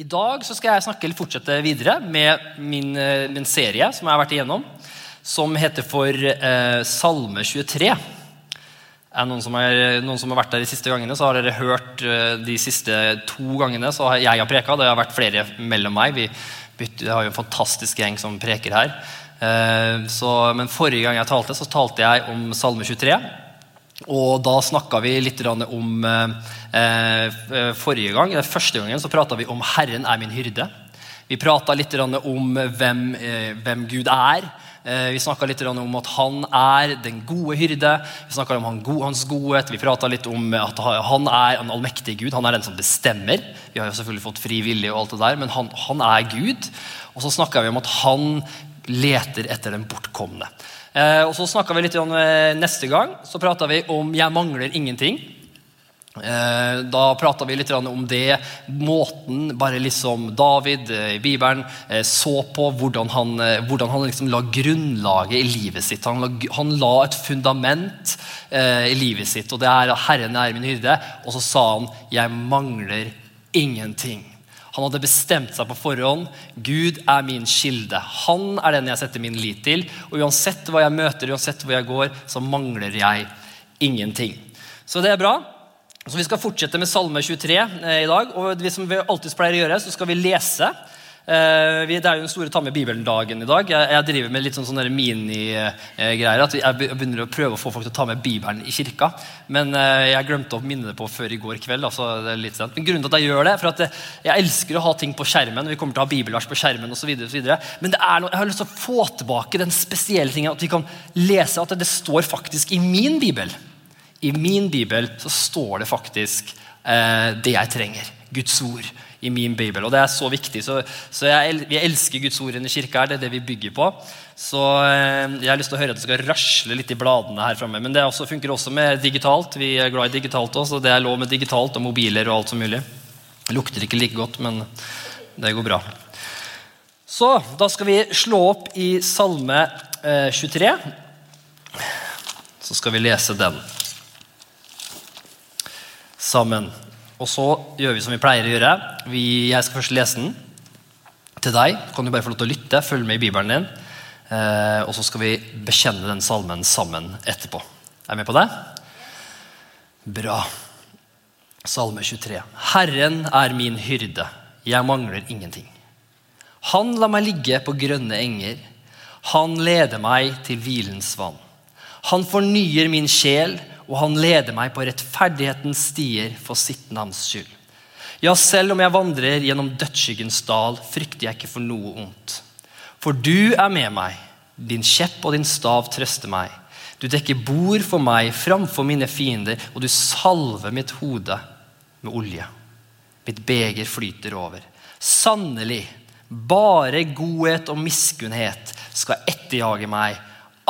I dag så skal jeg snakke eller fortsette videre med min, eh, min serie som jeg har vært igjennom, som heter for eh, Salme 23. Er noen, som er, noen som har vært der de siste gangene, så har dere hørt eh, de siste to gangene. så har Jeg har preka, det har vært flere mellom meg. Vi, bytter, har jo en fantastisk gjeng som preker her. Eh, så, men forrige gang jeg talte, så talte jeg om Salme 23. Og da snakka vi litt om eh, eh, Forrige gang, eller første gangen så prata vi om 'Herren er min hyrde'. Vi prata litt om hvem, eh, hvem Gud er. Eh, vi snakka litt om at han er den gode hyrde. Vi snakka om hans godhet. Vi prata litt om at han er en allmektig Gud. Han er den som bestemmer. Vi har jo selvfølgelig fått fri vilje, og alt det der, men han, han er Gud. Og så snakka vi om at han leter etter den bortkomne. Eh, og så snakka vi litt om eh, neste gang. Så prata vi om 'Jeg mangler ingenting'. Eh, da prata vi litt om det, måten bare liksom David i Bibelen så på hvordan han, hvordan han liksom la grunnlaget i livet sitt. Han la, han la et fundament i livet sitt, og det er 'Herren er min hyrde'. Og så sa han 'Jeg mangler ingenting'. Han hadde bestemt seg på forhånd. Gud er min kilde. Han er den jeg setter min lit til. Og uansett hva jeg møter, uansett hvor jeg går, så mangler jeg ingenting. Så det er bra. Så Vi skal fortsette med Salme 23 eh, i dag. og Som vi alltid pleier å gjøre, så skal vi lese det er jo den store Ta med Bibelen-dagen i dag. Jeg driver med litt sånn, sånne minigreier. at Jeg begynner å prøve å få folk til å ta med Bibelen i kirka. Men eh, jeg glemte å minne det på før i går kveld. Altså det er litt sent. Men grunnen til at jeg gjør det, for at jeg elsker å ha ting på skjermen. Vi kommer til å ha bibelvers på skjermen videre. Men det er noe, jeg har lyst til å få tilbake den spesielle tingen at vi kan lese at det står faktisk i min bibel. I min bibel så står det faktisk eh, det jeg trenger. Guds ord i min bibel. Og det er så viktig. Så, så jeg, vi elsker Guds ord i kirka. Det er det vi bygger på. Så eh, jeg har lyst til å høre at det skal rasle litt i bladene her framme. Men det også, funker også med digitalt. Vi er glad i digitalt også, det er lov med digitalt og mobiler og alt som mulig. Det lukter ikke like godt, men det går bra. Så da skal vi slå opp i Salme eh, 23. Så skal vi lese den sammen. Og så gjør vi som vi pleier å gjøre. Vi, jeg skal først lese den til deg. Kan du bare få lov til å lytte, følge med i Bibelen din. Eh, og så skal vi bekjenne den salmen sammen etterpå. Er du med på det? Bra. Salme 23. Herren er min hyrde, jeg mangler ingenting. Han lar meg ligge på grønne enger. Han leder meg til hvilens vann. Han fornyer min sjel og han leder meg på rettferdighetens stier for sitt navns skyld. Ja, selv om jeg vandrer gjennom dødsskyggens dal, frykter jeg ikke for noe ondt. For du er med meg, din kjepp og din stav trøster meg. Du dekker bord for meg framfor mine fiender, og du salver mitt hode med olje. Mitt beger flyter over. Sannelig, bare godhet og miskunnhet skal etterjage meg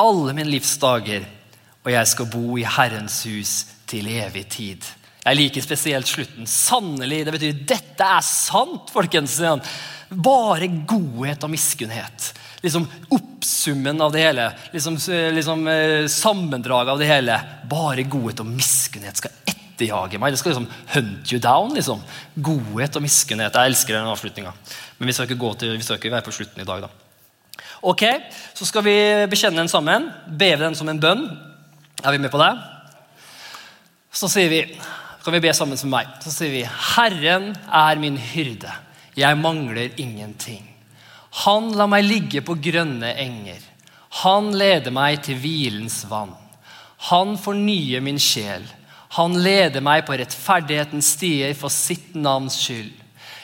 alle mine livs dager og jeg skal bo i Herrens hus til evig tid. Jeg liker spesielt slutten. Sannelig. Det betyr dette er sant, folkens. Bare godhet og miskunnhet. Liksom Oppsummen av det hele. Liksom, liksom eh, Sammendraget av det hele. Bare godhet og miskunnhet skal etterjage meg. Det skal liksom hunt you down. liksom. Godhet og miskunnhet. Jeg elsker den avslutninga. Men vi skal, ikke til, vi skal ikke være på slutten i dag, da. Ok, Så skal vi bekjenne den sammen. Beve den som en bønn. Er vi med på det? Så sier vi, kan vi be sammen med meg. Så sier vi, Herren er min hyrde. Jeg mangler ingenting. Han lar meg ligge på grønne enger. Han leder meg til hvilens vann. Han fornyer min sjel. Han leder meg på rettferdighetens stier for sitt navns skyld.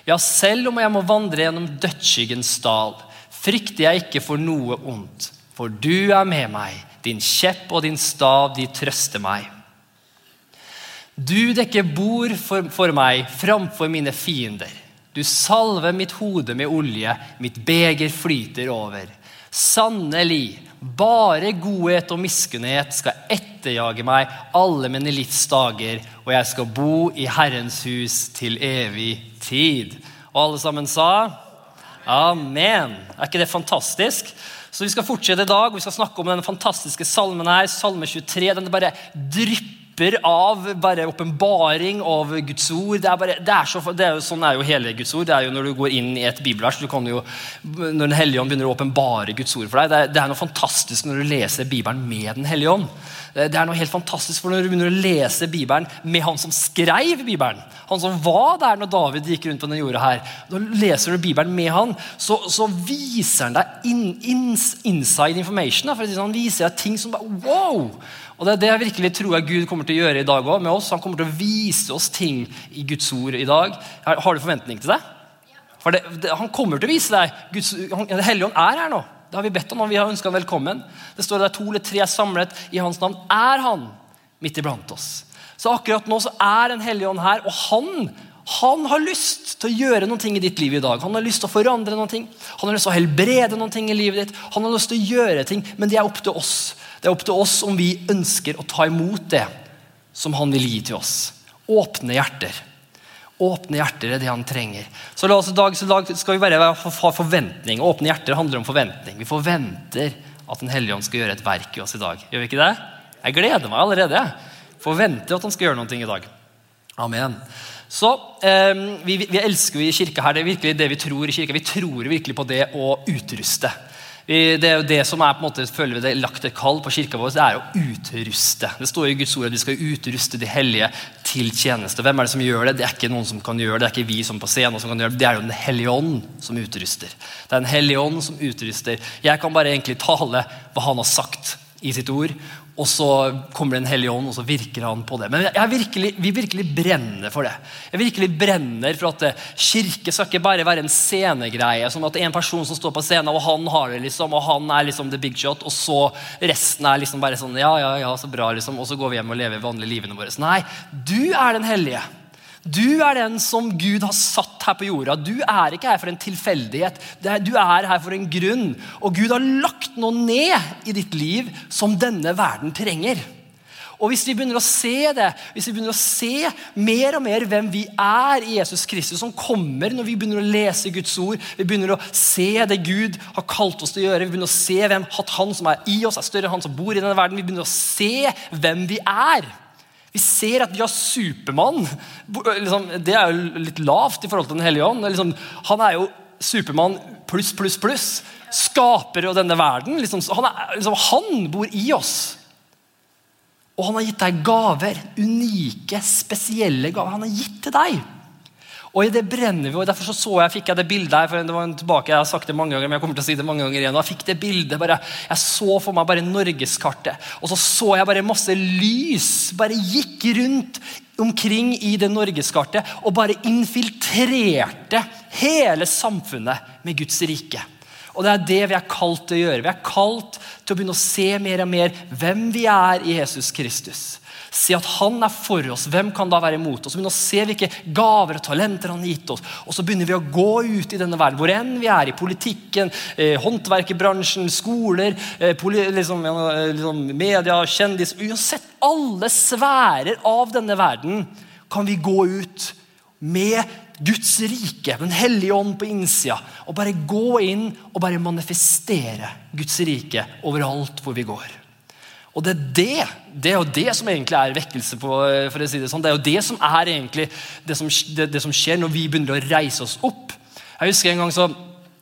Ja, selv om jeg må vandre gjennom dødsskyggens dal, frykter jeg ikke for noe ondt, for du er med meg. Din kjepp og din stav, de trøster meg. Du dekker bord for, for meg framfor mine fiender. Du salver mitt hode med olje, mitt beger flyter over. Sannelig, bare godhet og miskunnhet skal etterjage meg alle mine livs dager, og jeg skal bo i Herrens hus til evig tid. Og alle sammen sa Amen. Er ikke det fantastisk? Så Vi skal fortsette i dag og vi skal snakke om den fantastiske salmen her, salme 23. Den bare drypper av bare åpenbaring av Guds ord. Det er, bare, det er så, det er jo, sånn er jo hele Guds ord. Det er jo Når du går inn i et bibelvers, jo, når Den hellige ånd begynner å åpenbare Guds ord for deg, det er, det er noe fantastisk når du leser Bibelen med Den hellige ånd. Det er noe helt fantastisk for når du begynner å lese Bibelen med han som skrev Bibelen. Han som var der når David gikk rundt på denne jorda her. Da leser du Bibelen med han, så, så viser han deg in, in, inside information. For Han viser deg ting som bare wow! Og Det er det jeg virkelig tror jeg Gud kommer til å gjøre i dag også, med oss. Han kommer til å vise oss ting i Guds ord i dag. Har, du forventning til det? For det, det, Han kommer til å vise deg. Guds, han, Hellige ånd er her nå. Det har vi bedt om, og vi har ønska velkommen. Det står der to eller tre er samlet i hans navn. Er han midt iblant oss? Så akkurat nå så er Den hellige ånd her, og han, han har lyst til å gjøre noe i ditt liv i dag. Han har lyst til å forandre noe. Han har lyst til å helbrede noe i livet ditt. Han har lyst til å gjøre ting, men det er opp til oss. Det er opp til oss om vi ønsker å ta imot det som han vil gi til oss. Åpne hjerter. Åpne hjerter er det han trenger. Så la oss i dag, dag skal vi bare ha forventning. Åpne hjerter handler om forventning. Vi forventer at Den hellige ånd skal gjøre et verk i oss i dag. Gjør vi ikke det? Jeg gleder meg allerede. Forventer at han skal gjøre noe i dag. Amen. Så eh, vi, vi, elsker jo i kirka her, Det er virkelig det vi tror i kirka. Vi tror virkelig på det å utruste. Det er jo det som er på en måte, føler vi det lagt et kall på kirka vår, det er å utruste. Det står i Guds ord at vi skal utruste de hellige til tjeneste. Hvem er det som gjør det? Det er ikke noen som kan gjøre det. Det er ikke vi som på scenen som kan gjøre det. Det er jo Den hellige ånd som utruster. Det er Den hellige ånd som utruster. Jeg kan bare egentlig tale hva han har sagt i sitt ord, og så kommer det en hellig ånd, og så virker han på det. Men virkelig, vi virkelig brenner for det. Jeg virkelig brenner for at eh, Kirke skal ikke bare være en scenegreie. Som at en person som står på scenen, og han har det, liksom, og han er liksom the big shot, og så resten er liksom bare sånn Ja, ja, ja, så bra, liksom. Og så går vi hjem og lever vanlige livene våre. Nei, du er den hellige. Du er den som Gud har satt her på jorda. Du er ikke her for en tilfeldighet. Du er her for en grunn. Og Gud har lagt noe ned i ditt liv som denne verden trenger. Og Hvis vi begynner å se det, hvis vi begynner å se mer og mer hvem vi er i Jesus Kristus, som kommer når vi begynner å lese Guds ord, vi begynner å se det Gud har kalt oss til å gjøre, vi begynner å se hvem at han som er i oss, er større enn han som bor i denne verden, vi begynner å se hvem vi er. Vi ser at vi har Supermann. Liksom, det er jo litt lavt i forhold til Den hellige ånd. Liksom, han er jo Supermann pluss, pluss, pluss. Skaper av denne verden. Liksom, han, er, liksom, han bor i oss. Og han har gitt deg gaver. Unike, spesielle gaver. Han har gitt til deg. Og i det brenner vi, og Derfor så, så jeg, fikk jeg det bildet her. for det var en tilbake, Jeg har sagt det mange ganger, men jeg kommer til å si det mange ganger igjen. og Jeg fikk det bildet, bare, jeg så for meg bare norgeskartet. Og så så jeg bare masse lys. Bare gikk rundt omkring i det norgeskartet og bare infiltrerte hele samfunnet med Guds rike. Og det er det vi er kalt til å gjøre. Vi er kalt til å begynne å se mer og mer hvem vi er i Jesus Kristus. Se at han er for oss. Hvem kan da være imot oss? Begynne å se hvilke gaver og talenter han har gitt oss. Og så begynner vi å gå ut i denne verden, hvor enn vi er. I politikken, eh, håndverkerbransjen, skoler, eh, liksom, liksom, media, kjendis Uansett alle sfærer av denne verden kan vi gå ut med Guds rike, Den hellige ånd på innsida, og bare gå inn og bare manifestere Guds rike overalt hvor vi går. Og det er det, det er jo det som egentlig er vekkelse. På, for å si Det sånn. Det er jo det som er egentlig det som, det, det som, skjer når vi begynner å reise oss opp. Jeg husker en gang så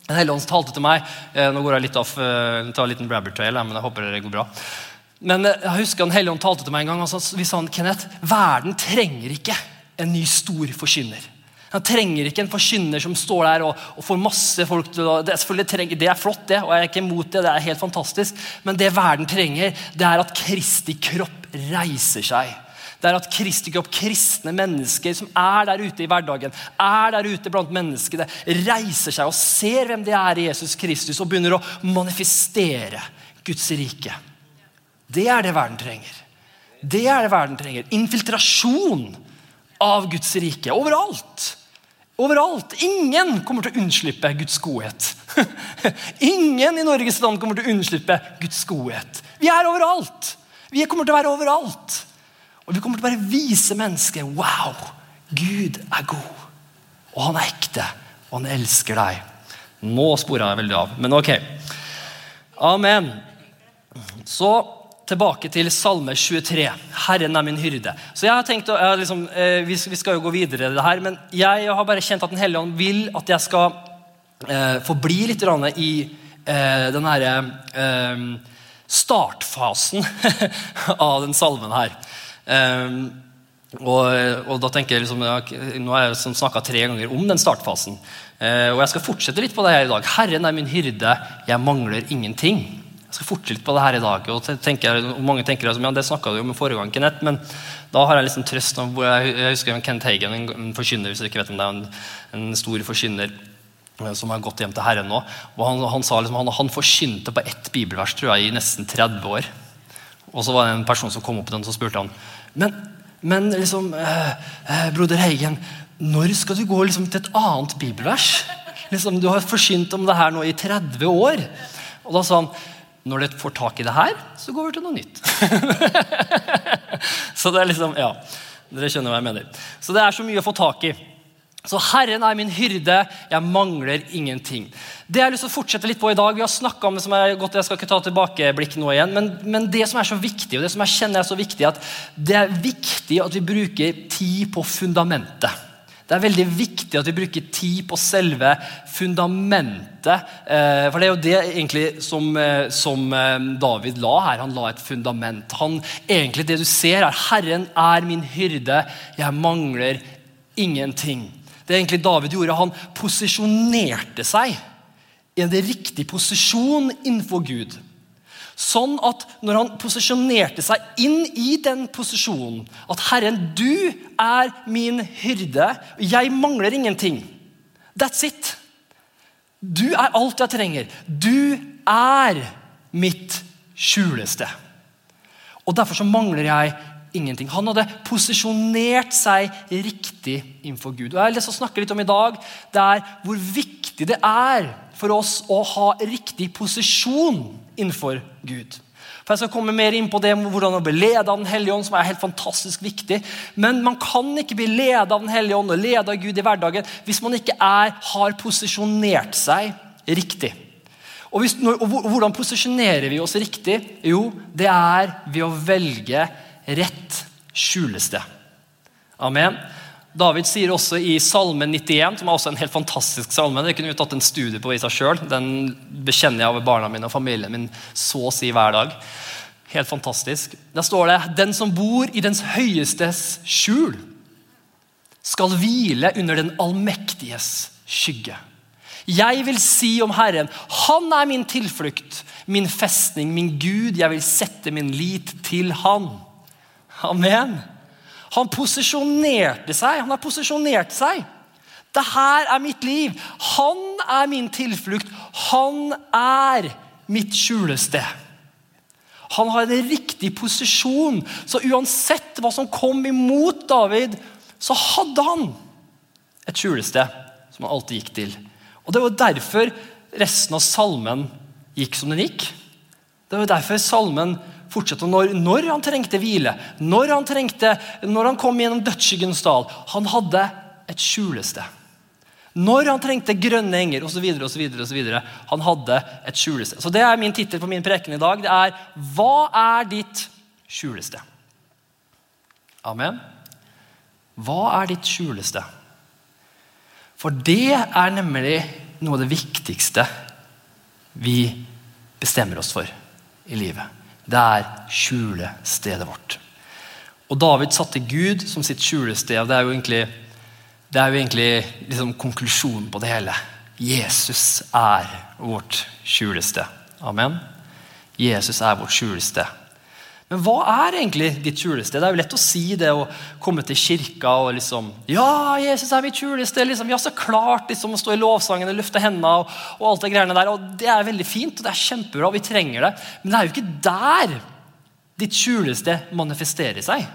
En hellige talte til meg eh, Nå går jeg litt off, eh, tar en liten rabbit trail, men jeg håper det går bra. Men eh, jeg husker en hellige talte til meg en gang og vi sa han, Kenneth, verden trenger ikke en ny stor forkynner. Han trenger ikke en forkynner som står der og, og får masse folk til å det er, trenger, det er flott, det, og jeg er ikke imot det. det er helt fantastisk, Men det verden trenger, det er at Kristi kropp reiser seg. Det er at Kristi kropp, kristne mennesker som er der ute i hverdagen, er der ute blant menneskene, reiser seg og ser hvem de er i Jesus Kristus, og begynner å manifestere Guds rike. Det er det verden trenger. Det er det verden trenger. Infiltrasjon av Guds rike. Overalt. Overalt. Ingen kommer til å unnslippe Guds godhet. Ingen i Norges land kommer til å unnslippe Guds godhet. Vi er overalt. Vi kommer til å være overalt. Og vi kommer til å bare vise mennesket wow, Gud er god. Og han er ekte, og han elsker deg. Nå spora jeg veldig av, men ok. Amen. Så tilbake til Salme 23. 'Herren er min hyrde'. Så jeg har tenkt, jeg liksom, eh, vi, skal jo gå videre i det her, men jeg har bare kjent at Den hellige ånd vil at jeg skal eh, få bli litt i eh, den herre eh, startfasen av den salmen her. Eh, og, og, da tenker jeg liksom, Nå har jeg liksom snakka tre ganger om den startfasen. Eh, og jeg skal fortsette litt på det her i dag. Herren er min hyrde, jeg mangler ingenting. Jeg skal forte litt på det her i dag. og tenker, Mange tenker at ja, det snakka du om i forrige gang, Kenneth, men da har jeg liksom trøst. Jeg, husker Kent Hagen, en forkynner, hvis du ikke vet om det er en, en stor forkynner eh, som har gått hjem til Herren nå. og Han, han sa liksom, han, han forkynte på ett bibelvers tror jeg, i nesten 30 år. Og så var det en person som kom opp til den og spurte han, men men liksom, eh, eh, broder Heigen, når skal du gå liksom, til et annet bibelvers? Liksom, du har forkynt om det her nå i 30 år. Og da sa han når du får tak i det her, så går vi til noe nytt. så det er liksom, ja, Dere skjønner hva jeg mener. Så det er så mye å få tak i. Så Herren er min hyrde, jeg mangler ingenting. Det jeg har lyst til å fortsette litt på i dag, Vi har snakka om det som er godt, jeg skal ikke ta tilbakeblikk nå igjen, men, men, det som er så viktig, og det som jeg kjenner er så viktig, at det er viktig at vi bruker tid på fundamentet. Det er veldig viktig at vi bruker tid på selve fundamentet. Eh, for det er jo det egentlig som, eh, som eh, David la her. Han la et fundament. Han, egentlig Det du ser, er 'Herren er min hyrde, jeg mangler ingenting' det egentlig David gjorde. Han posisjonerte seg i en riktig posisjon innenfor Gud. Sånn at når han posisjonerte seg inn i den posisjonen At 'Herren, du er min hyrde, jeg mangler ingenting'. That's it. Du er alt jeg trenger. Du er mitt skjuleste. Og Derfor så mangler jeg ingenting. Han hadde posisjonert seg riktig innenfor Gud. Og Jeg har lyst til å snakke litt om i dag, det er hvor viktig det er for oss å ha riktig posisjon innenfor Gud. For Jeg skal komme mer inn på det hvordan å bli ledet av Den hellige ånd, som er helt fantastisk viktig. Men man kan ikke bli ledet av Den hellige ånd og ledet av Gud i hverdagen hvis man ikke er, har posisjonert seg riktig. Og, hvis, og Hvordan posisjonerer vi oss riktig? Jo, det er ved å velge rett skjulested. Amen. David sier også i Salme 91, som er også en helt fantastisk salme Det kunne vi tatt en studie på i seg selv. Den bekjenner jeg over barna mine og familien min så å si hver dag. Helt fantastisk. Der står det Den som bor i dens høyestes skjul, skal hvile under den allmektiges skygge. Jeg vil si om Herren, Han er min tilflukt, min festning, min Gud. Jeg vil sette min lit til Han. Amen. Han posisjonerte seg. Han har posisjonert seg. Det her er mitt liv. Han er min tilflukt. Han er mitt skjulested. Han har en riktig posisjon, så uansett hva som kom imot David, så hadde han et skjulested som han alltid gikk til. Og Det var derfor resten av salmen gikk som den gikk. Det var derfor salmen fortsette. Når, når han trengte hvile, når han, trengte, når han kom gjennom dødsskyggens dal Han hadde et skjulested. Når han trengte grønne enger osv. Han hadde et skjulested. Så Det er min tittel på min preken i dag. Det er 'Hva er ditt skjulested'? Amen. Hva er ditt skjulested? For det er nemlig noe av det viktigste vi bestemmer oss for i livet. Det er skjulestedet vårt. Og David satte Gud som sitt skjulested. Det er jo egentlig, er jo egentlig liksom konklusjonen på det hele. Jesus er vårt skjulested. Amen. Jesus er vårt skjulested. Men hva er egentlig ditt skjulested? Det er jo lett å si det å komme til kirka og liksom Ja, Jesus er mitt skjulested. Liksom, ja, så klart liksom, å stå i lovsangen og løfte hendene og, og, alt det greiene der. Og Det er veldig fint, og det er kjempebra, og vi trenger det. Men det er jo ikke der ditt skjulested manifesterer seg.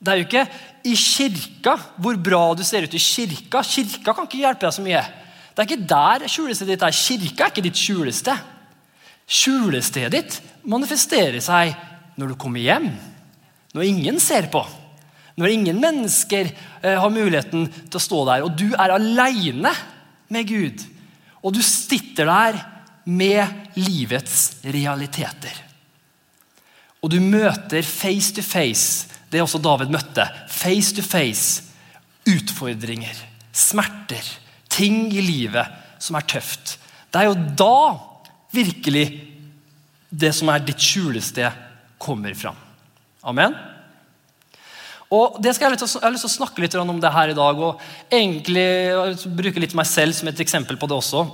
Det er jo ikke i kirka hvor bra du ser ut i kirka. Kirka kan ikke hjelpe deg så mye. Det er ikke der skjulestedet ditt er. Kirka er ikke ditt skjulested. Skjulestedet ditt manifesterer seg når du kommer hjem, når ingen ser på, når ingen mennesker eh, har muligheten til å stå der, og du er aleine med Gud, og du sitter der med livets realiteter. og du møter face to face det også David møtte, face to face, utfordringer, smerter, ting i livet som er tøft. Det er jo da virkelig det som er ditt skjulested, kommer fram. Amen? Og det skal Jeg, jeg har lyst til å snakke litt om det her i dag. og egentlig bruke litt meg selv som et eksempel på det også.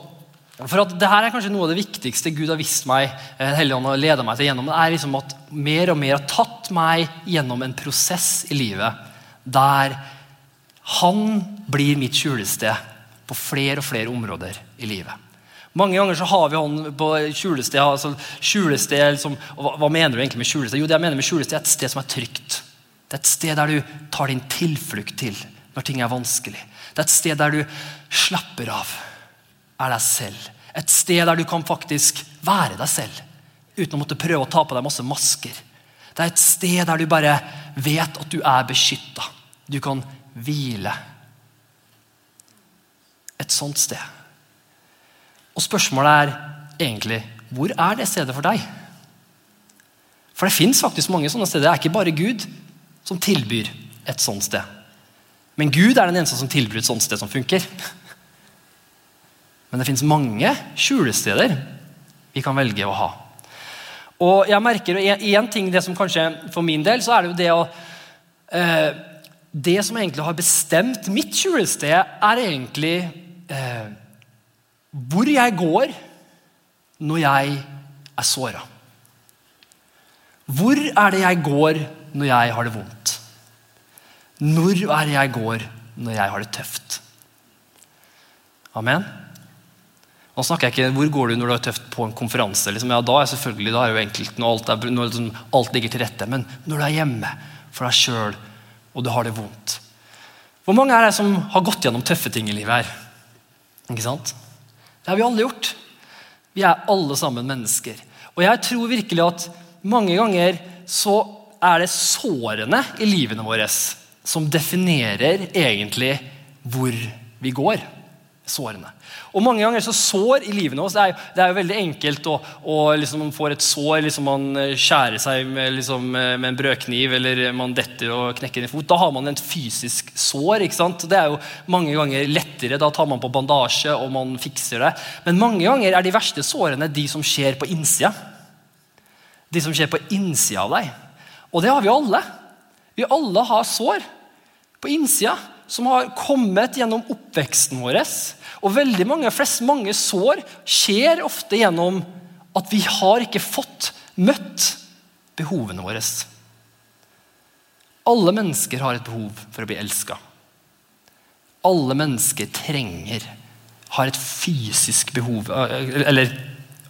For at det her er kanskje Noe av det viktigste Gud har vist meg eh, Helligånd har ledet meg til gjennom, det er liksom at mer og mer har tatt meg gjennom en prosess i livet der han blir mitt skjulested på flere og flere områder i livet. Mange ganger så har vi han på skjulested. altså skjulested liksom, hva, hva, mener du egentlig med skjulested? Jo, det jeg mener med skjulested er et sted som er trygt. Det er et sted der du tar din tilflukt til når ting er vanskelig. Det er et sted der du slapper av er deg selv. Et sted der du kan faktisk være deg selv uten å måtte prøve å ta på deg masse masker. Det er et sted der du bare vet at du er beskytta. Du kan hvile. Et sånt sted. Og spørsmålet er egentlig hvor er det stedet for deg? For det fins faktisk mange sånne steder. Det er ikke bare Gud som tilbyr et sånt sted. Men Gud er den eneste som tilbyr et sånt sted som funker. Men det fins mange skjulesteder vi kan velge å ha. Og jeg merker en ting, det som kanskje For min del så er det jo det å eh, Det som egentlig har bestemt mitt skjulested, er egentlig eh, hvor jeg går når jeg er såra. Hvor er det jeg går når jeg har det vondt? Når er det jeg går når jeg har det tøft? Amen. Nå snakker jeg ikke hvor går du når du er tøft på en konferanse. Liksom. Ja, Da er selvfølgelig, da er det jo enkelt når alt, er, når liksom, alt, ligger til rette. Men når du er hjemme for deg sjøl, og du har det vondt Hvor mange er det som har gått gjennom tøffe ting i livet her? Ikke sant? Det har vi alle gjort. Vi er alle sammen mennesker. Og jeg tror virkelig at mange ganger så er det sårene i livene våre som definerer egentlig hvor vi går. Sårene. Og Mange ganger så sår i livene våre. Det er, det er jo veldig enkelt å, å liksom, man et sår. Liksom man eh, skjærer seg med, liksom, eh, med, en brødkniv eller man detter og knekker en fot. Da har man et fysisk sår. ikke sant? Det er jo mange ganger lettere. Da tar man på bandasje og man fikser det. Men mange ganger er de verste sårene de som skjer på innsida. De som skjer på innsida av deg. Og det har vi alle. Vi alle har sår på innsida som har kommet gjennom oppveksten vår og veldig mange, flest mange sår skjer ofte gjennom at vi har ikke fått møtt behovene våre. Alle mennesker har et behov for å bli elska. Alle mennesker trenger, har et fysisk behov, eller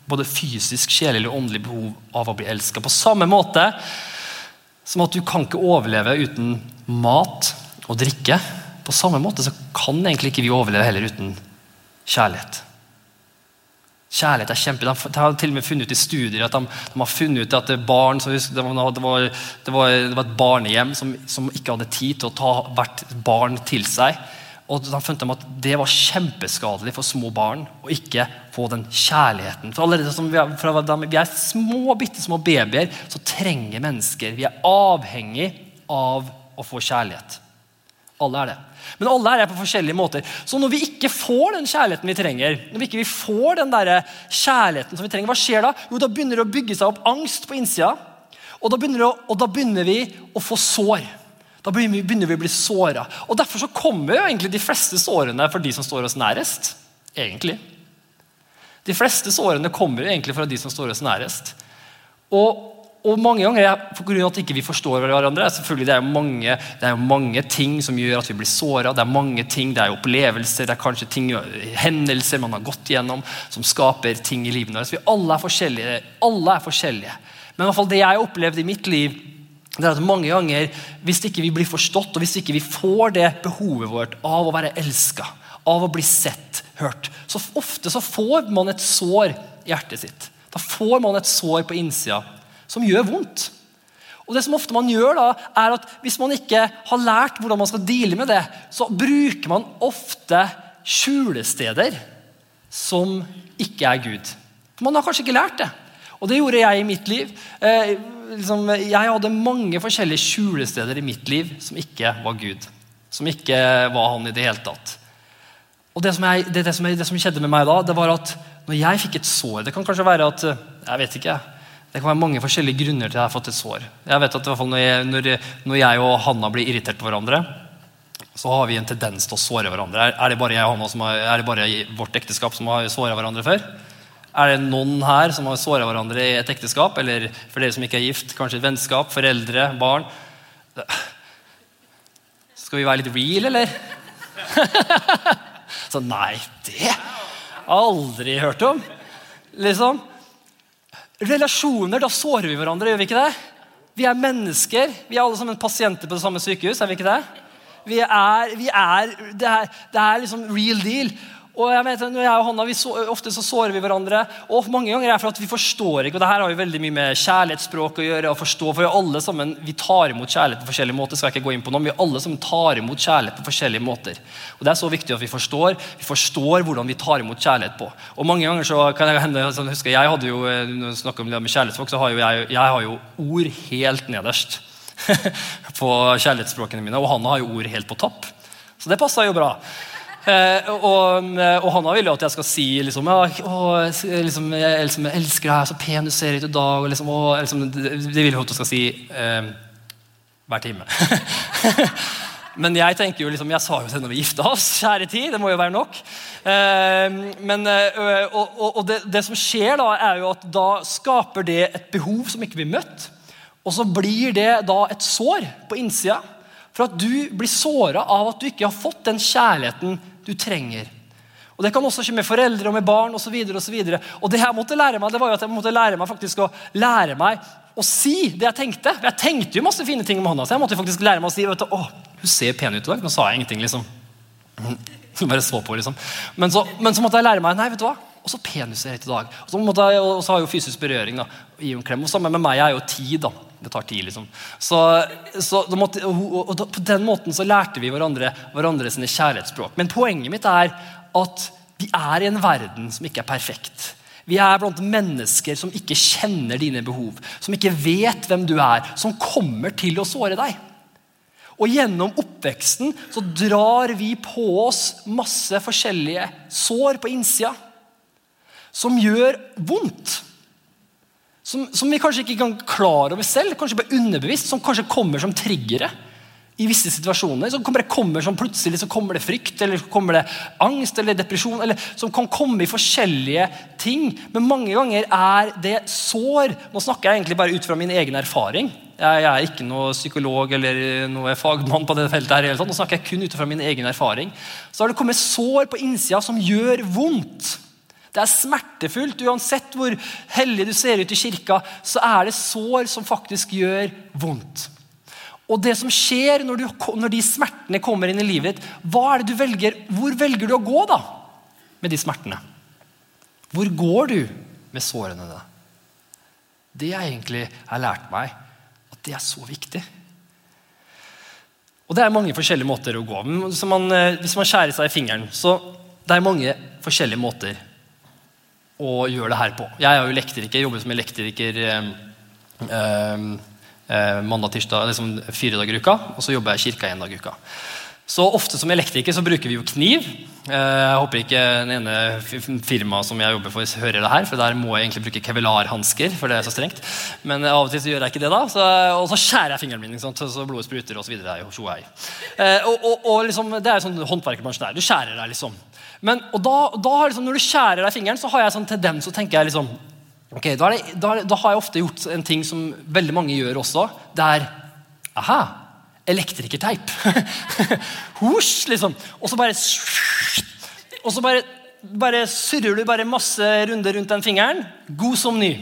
både fysisk, sjelelig og åndelig behov av å bli elska. På samme måte som at du kan ikke overleve uten mat og drikke. På samme måte så kan egentlig ikke vi overleve heller uten kjærlighet. Kjærlighet er kjempe... De har til og med funnet ut i studier at de, de har funnet ut at det, barn, det, var, det, var, det, var, et barnehjem som, som, ikke hadde tid til å ta hvert barn til seg. Og de fant at Det var kjempeskadelig for små barn å ikke få den kjærligheten. For allerede som vi er, fra vi er små, bitte små babyer, så trenger mennesker Vi er avhengig av å få kjærlighet. Alle er det. Men alle er det på forskjellige måter. Så når vi ikke får den kjærligheten vi trenger, når vi ikke får den der kjærligheten som vi trenger, hva skjer da? Jo, Da begynner det å bygge seg opp angst på innsida. Og da begynner, å, og da begynner vi å få sår. Da begynner vi å bli såra. Og derfor så kommer jo egentlig de fleste sårene for de som står oss nærest. Egentlig. De fleste sårene kommer jo egentlig fra de som står oss nærest. Og og mange ganger på grunn av at ikke vi ikke forstår hverandre. selvfølgelig Det er jo mange, er mange ting som gjør at vi blir såra. Det er mange ting, det er opplevelser, det er kanskje ting, hendelser man har gått gjennom som skaper ting i livet vårt. Vi alle er forskjellige. alle er forskjellige. Men i hvert fall det jeg har opplevd i mitt liv, det er at mange ganger, hvis ikke vi blir forstått, og hvis ikke vi får det behovet vårt av å være elska, av å bli sett, hørt, så ofte så får man et sår i hjertet sitt. Da får man et sår på innsida som gjør vondt. Og det som ofte man gjør da, er at Hvis man ikke har lært hvordan man skal deale med det, så bruker man ofte skjulesteder som ikke er Gud. For Man har kanskje ikke lært det. Og det gjorde jeg i mitt liv. Eh, liksom, jeg hadde mange forskjellige skjulesteder i mitt liv som ikke var Gud. Som ikke var han i det hele tatt. Og det som, jeg, det, det, som, det som, skjedde med meg da, det var at når jeg fikk et sår Det kan kanskje være at Jeg vet ikke. Det kan være mange forskjellige grunner til at jeg har fått et sår. Jeg vet at når jeg, når, når jeg og Hanna blir irritert på hverandre, så har vi en tendens til å såre hverandre. Er det bare jeg og Hanna som har, er det bare vårt ekteskap som har såra hverandre før? Er det noen her som har såra hverandre i et ekteskap? Eller for dere som ikke er gift, kanskje et vennskap, foreldre, barn? Skal vi være litt real, eller? Så nei, det har jeg aldri hørt om. Liksom. Relasjoner, da sårer vi hverandre, gjør vi ikke det? Vi er mennesker. Vi er alle sammen pasienter på det samme sykehus. er vi ikke det? Vi er, vi er, det, er, det er liksom real deal. Og jeg vet, når jeg og Hanna, så, Ofte så sårer vi hverandre. og Mange ganger er det for at vi forstår ikke. og det her har jo veldig mye med kjærlighetsspråk å gjøre. å forstå, for vi alle sammen, vi tar imot kjærlighet på forskjellige måter. skal jeg ikke gå inn på noe, Vi alle sammen tar imot kjærlighet på forskjellige måter. Og Det er så viktig at vi forstår vi forstår hvordan vi tar imot kjærlighet på. Og mange ganger så kan Jeg hende, sånn, husker jeg hadde jo, eh, når vi snakker om det med kjærlighetsfolk, så har jo jeg, jeg har jo ord helt nederst på kjærlighetsspråkene mine. Og Hanna har jo ord helt på topp. Så det passa jo bra. Eh, og, eh, og Hanna vil jo at jeg skal si liksom, ja, å, liksom, jeg, liksom, jeg, elsker deg, så pen du ser ut i dag. Liksom, å, liksom, det, vil jo at jeg skal si eh, hver time. Men jeg tenker jo liksom, jeg sa jo det når vi gifta oss. Kjære tid, det må jo være nok. Eh, men, eh, og, og, og det, det, som skjer, da, er jo at da skaper det et behov som ikke blir møtt. Og så blir det da et sår på innsida. For at du blir såra av at du ikke har fått den kjærligheten du trenger. Og Det kan også skje med foreldre og med barn osv. Og, så og, så og det jeg måtte lære meg, det var jo at jeg måtte lære meg faktisk å lære meg å si det jeg tenkte. Jeg tenkte jo masse fine ting om hånda, så jeg måtte faktisk lære meg å si vet du, å, hun ser pen ut i dag. Nå sa jeg ingenting, liksom. Bare så på, liksom. Men så, men så måtte jeg lære meg nei, vet du hva? Og så pen du ser ut i dag. Og så, måtte jeg, og så har jeg jo fysisk berøring. da, Gi en klem. Og sammen med meg er jo tid. da. Det tar tid, liksom. Så, så måtte, og, og, På den måten så lærte vi hverandre, hverandre sine kjærlighetsspråk. Men poenget mitt er at vi er i en verden som ikke er perfekt. Vi er blant mennesker som ikke kjenner dine behov, som ikke vet hvem du er, som kommer til å såre deg. Og gjennom oppveksten så drar vi på oss masse forskjellige sår på innsida som gjør vondt. Som, som, vi kanskje ikke kan klare over selv, kanskje bare underbevisst, som kanskje kommer som triggere i visse situasjoner. Som bare kommer som Plutselig så kommer det frykt, eller så kommer det angst eller depresjon. eller Som kan komme i forskjellige ting. Men mange ganger er det sår. Nå snakker jeg egentlig bare ut fra min egen erfaring. Jeg, er ikke noe psykolog eller noe fagmann på det feltet. her. Nå snakker jeg kun ut fra min egen erfaring. Så har det kommet sår på innsida som gjør vondt. Det er smertefullt. Uansett hvor hellig du ser ut i kirka, så er det sår som faktisk gjør vondt. Og det som skjer når, du, når de smertene kommer inn i livet ditt, hva er det du velger? Hvor velger du å gå da med de smertene? Hvor går du med sårene dine? Det jeg egentlig har lært meg, at det er så viktig. Og Det er mange forskjellige måter å gå. Man, eh, hvis man skjærer seg i fingeren, så det er mange forskjellige måter å gjøre det her på. Jeg er jo elektriker, jobber som elektriker eh, eh, eh, mandag, tirsdag, liksom fire dager i uka. Og så jobber jeg i kirka én dag i uka. Så ofte som elektriker så bruker vi jo kniv. Eh, jeg håper ikke den ene firmaet som jeg jobber for, hører det her. For der må jeg egentlig bruke kevelarhansker, for det er så strengt. Men av og til så gjør jeg ikke det, da. Så, og så skjærer jeg fingeren min, så blodet spruter osv. så og, og, og liksom, det er jo sånn håndverkerbransjen er. Du skjærer deg, liksom. Men, og da, da liksom, Når du skjærer deg fingeren, så har jeg sånn tendens så tenker jeg liksom, ok, da, det, da, da, har jeg ofte gjort en ting som veldig mange gjør også. Det er aha, elektrikerteip. Hosj, liksom. Og så bare Og så bare, bare surrer du bare masse runder rundt den fingeren. God som ny.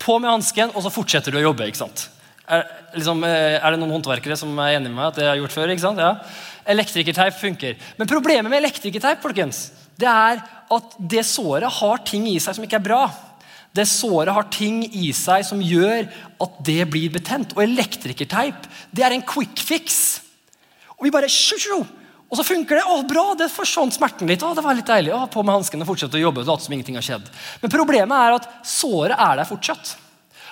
På med hansken, og så fortsetter du å jobbe. ikke sant? Er, liksom, eh, er, det noen håndverkere som er enig med meg at det har gjort før? ikke sant? Ja. Elektrikerteip funker. Men problemet med elektrikerteip folkens, det er at det såret har ting i seg som ikke er bra. Det såret har ting i seg som gjør at det blir betent. Og elektrikerteip det er en quick fix. Og vi bare, Og så funker det. å bra, det forsvant smerten litt. å det var litt deilig. å På med hanskene og fortsette å jobbe. Det som ingenting har skjedd. Men problemet er at såret er der fortsatt.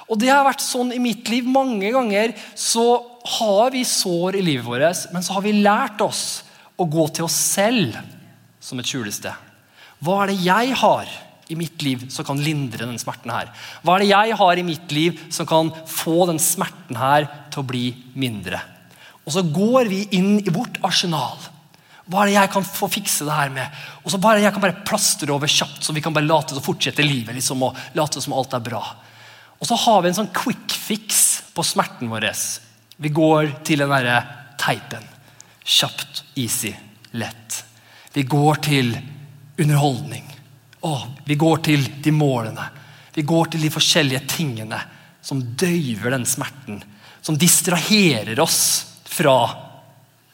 Og det har vært sånn i mitt liv. Mange ganger så har vi sår i livet vårt, men så har vi lært oss å gå til oss selv som et skjulested. Hva er det jeg har i mitt liv som kan lindre den smerten her? Hva er det jeg har i mitt liv som kan få den smerten her til å bli mindre? Og så går vi inn i vårt arsenal. Hva er det jeg kan få fikse det her med? Og så bare jeg kan bare plastre over kjapt, så vi kan bare late å fortsette livet liksom, og late som alt er bra. Og så har vi en sånn quick fix på smerten vår. Vi går til den derre teipen. Kjapt, easy, lett. Vi går til underholdning. Åh, vi går til de målene. Vi går til de forskjellige tingene som døyver den smerten. Som distraherer oss fra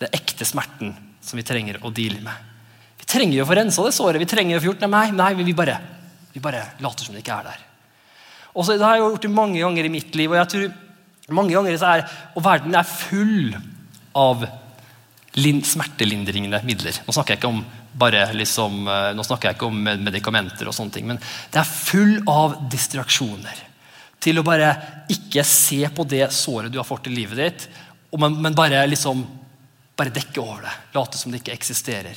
den ekte smerten som vi trenger å deale med. Vi trenger jo å få rensa det såret. Vi trenger å få gjort Nei, nei vi, bare, vi bare later som det ikke er der. Og det har jeg gjort mange ganger i mitt liv. Og jeg tror mange ganger så er, og verden er full av smertelindringende midler. Nå snakker jeg ikke om bare liksom, eh, nå snakker jeg ikke om medikamenter, og sånne ting, men det er full av distraksjoner. Til å bare ikke se på det såret du har fått i livet ditt, men, men bare liksom bare dekke over det. Late som det ikke eksisterer.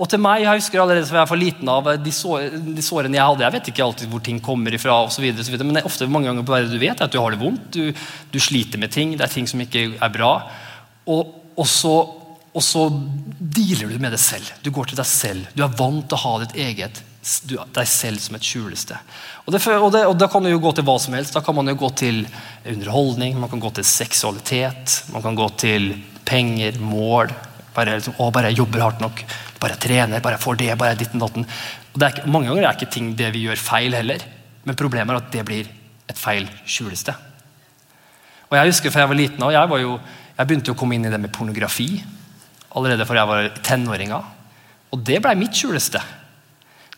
Og til meg, Jeg husker allerede fra jeg var for liten av de, sår, de, sårene jeg hadde. Jeg vet ikke alltid hvor ting kommer ifra, og så videre, så videre, men det er ofte mange ganger bare du vet at du har det vondt. Du, du, sliter med ting. Det er ting som ikke er bra. Og, og, så, og så dealer du med det selv. Du går til deg selv. Du er vant til å ha ditt eget du, deg selv som et skjulested. Og, det, og, det, og Da kan du jo gå til hva som helst. Da kan man jo gå til underholdning, man kan gå til seksualitet, man kan gå til penger, mål. Bare, liksom, å, bare jeg jobber hardt nok, bare jeg trener, bare jeg får det. bare jeg ditten. Og det er ikke, mange ganger er ikke ting det vi gjør, feil heller. Men problemet er at det blir et feil skjulested. Og Jeg husker fra jeg var liten, og jeg, var jo, jeg begynte å komme inn i det med pornografi allerede fra jeg var tenåringa. Og det ble mitt skjulested.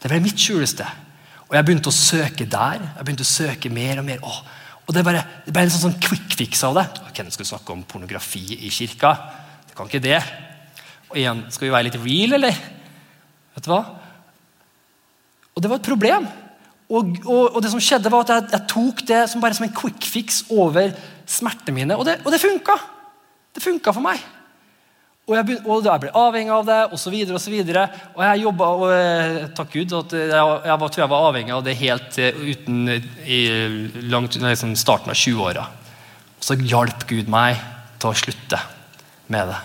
Det ble mitt skjulested. Og jeg begynte å søke der. Jeg begynte å søke mer og mer. Åh, og Det, bare, det ble en sånn, sånn quick fix av det. Hvem skal snakke om pornografi i kirka. Det kan ikke det. Og igjen, Skal vi være litt real, eller? Vet du hva? Og det var et problem. Og, og, og det som skjedde var at jeg, jeg, tok det som bare som en quick fix over smertene mine, og det, og det funka. Det funka for meg. Og jeg, begynte, og jeg ble avhengig av det, osv. Og, så videre, og, og jeg jobba og eh, Takk Gud at jeg, jeg var, tror jeg var avhengig av det helt eh, uten i langt, liksom starten av 20-åra. Så hjalp Gud meg til å slutte med det.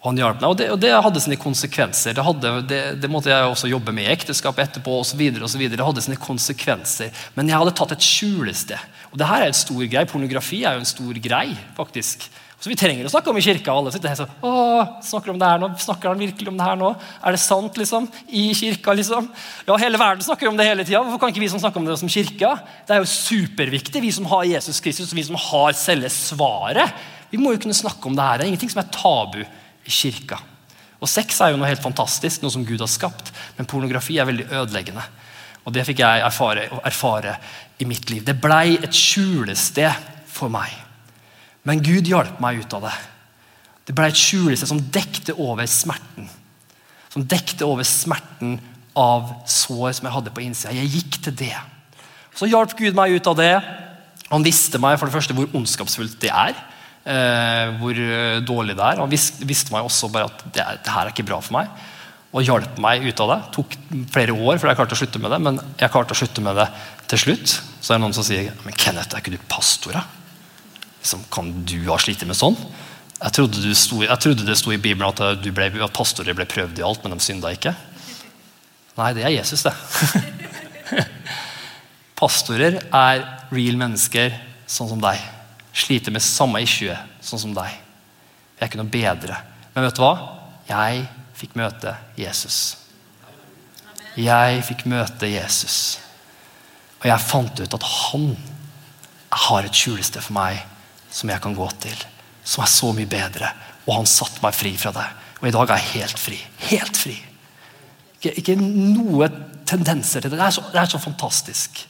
Og han hjalp meg, og det, og det hadde sine konsekvenser. Det, hadde, det, det, måtte jeg også jobbe med i ekteskapet etterpå. Og så videre, og så videre. Det hadde sine konsekvenser. Men jeg hadde tatt et skjulested. Og det her er en stor grei. Pornografi er jo en stor grei. faktisk. Så Vi trenger å snakke om i kirka. alle sitter her så, Åh, snakker om det her nå, snakker han virkelig om det her nå? Er det sant, liksom? I kirka, liksom? Ja, Hele verden snakker om det hele tida. Hvorfor kan ikke vi som snakker om det som kirka? Det er jo superviktig, vi som har Jesus Kristus, vi som har selve svaret. Vi må jo kunne snakke om det her. Det er ingenting som er tabu i kirka. Og Sex er jo noe helt fantastisk, noe som Gud har skapt. Men pornografi er veldig ødeleggende. Og det fikk jeg erfare, erfare i mitt liv. Det blei et skjulested for meg. Men Gud hjalp meg ut av det. Det ble et skjulested som dekte over smerten. Som dekte over smerten av sår som jeg hadde på innsida. Jeg gikk til det. Så hjalp Gud meg ut av det. Han visste meg for det første hvor ondskapsfullt det er. Eh, hvor dårlig det er. Han visste, visste meg også bare at det, det, her er ikke bra for meg. Og hjalp meg ut av det. Det tok flere år før jeg klarte å slutte med det, men jeg klarte å slutte med det til slutt. Så er det noen som sier men Kenneth, er ikke du pastor? liksom, Kan du ha slitt med sånn? Jeg trodde, sto, jeg trodde, det sto i Bibelen at, ble, at, pastorer ble prøvd i alt, men de synda ikke. Nei, det er Jesus, det. pastorer er real mennesker sånn som deg. Sliter med samme issue sånn som deg. Vi er ikke noe bedre. Men vet du hva? Jeg fikk møte Jesus. Jeg fikk møte Jesus. Og jeg fant ut at han har et skjulested for meg som jeg kan gå til. Som er så mye bedre. Og han satte meg fri fra det. Og i dag er jeg helt fri. Helt fri. Ikke, ikke noe tendenser til det. Det er, så, det er så, fantastisk.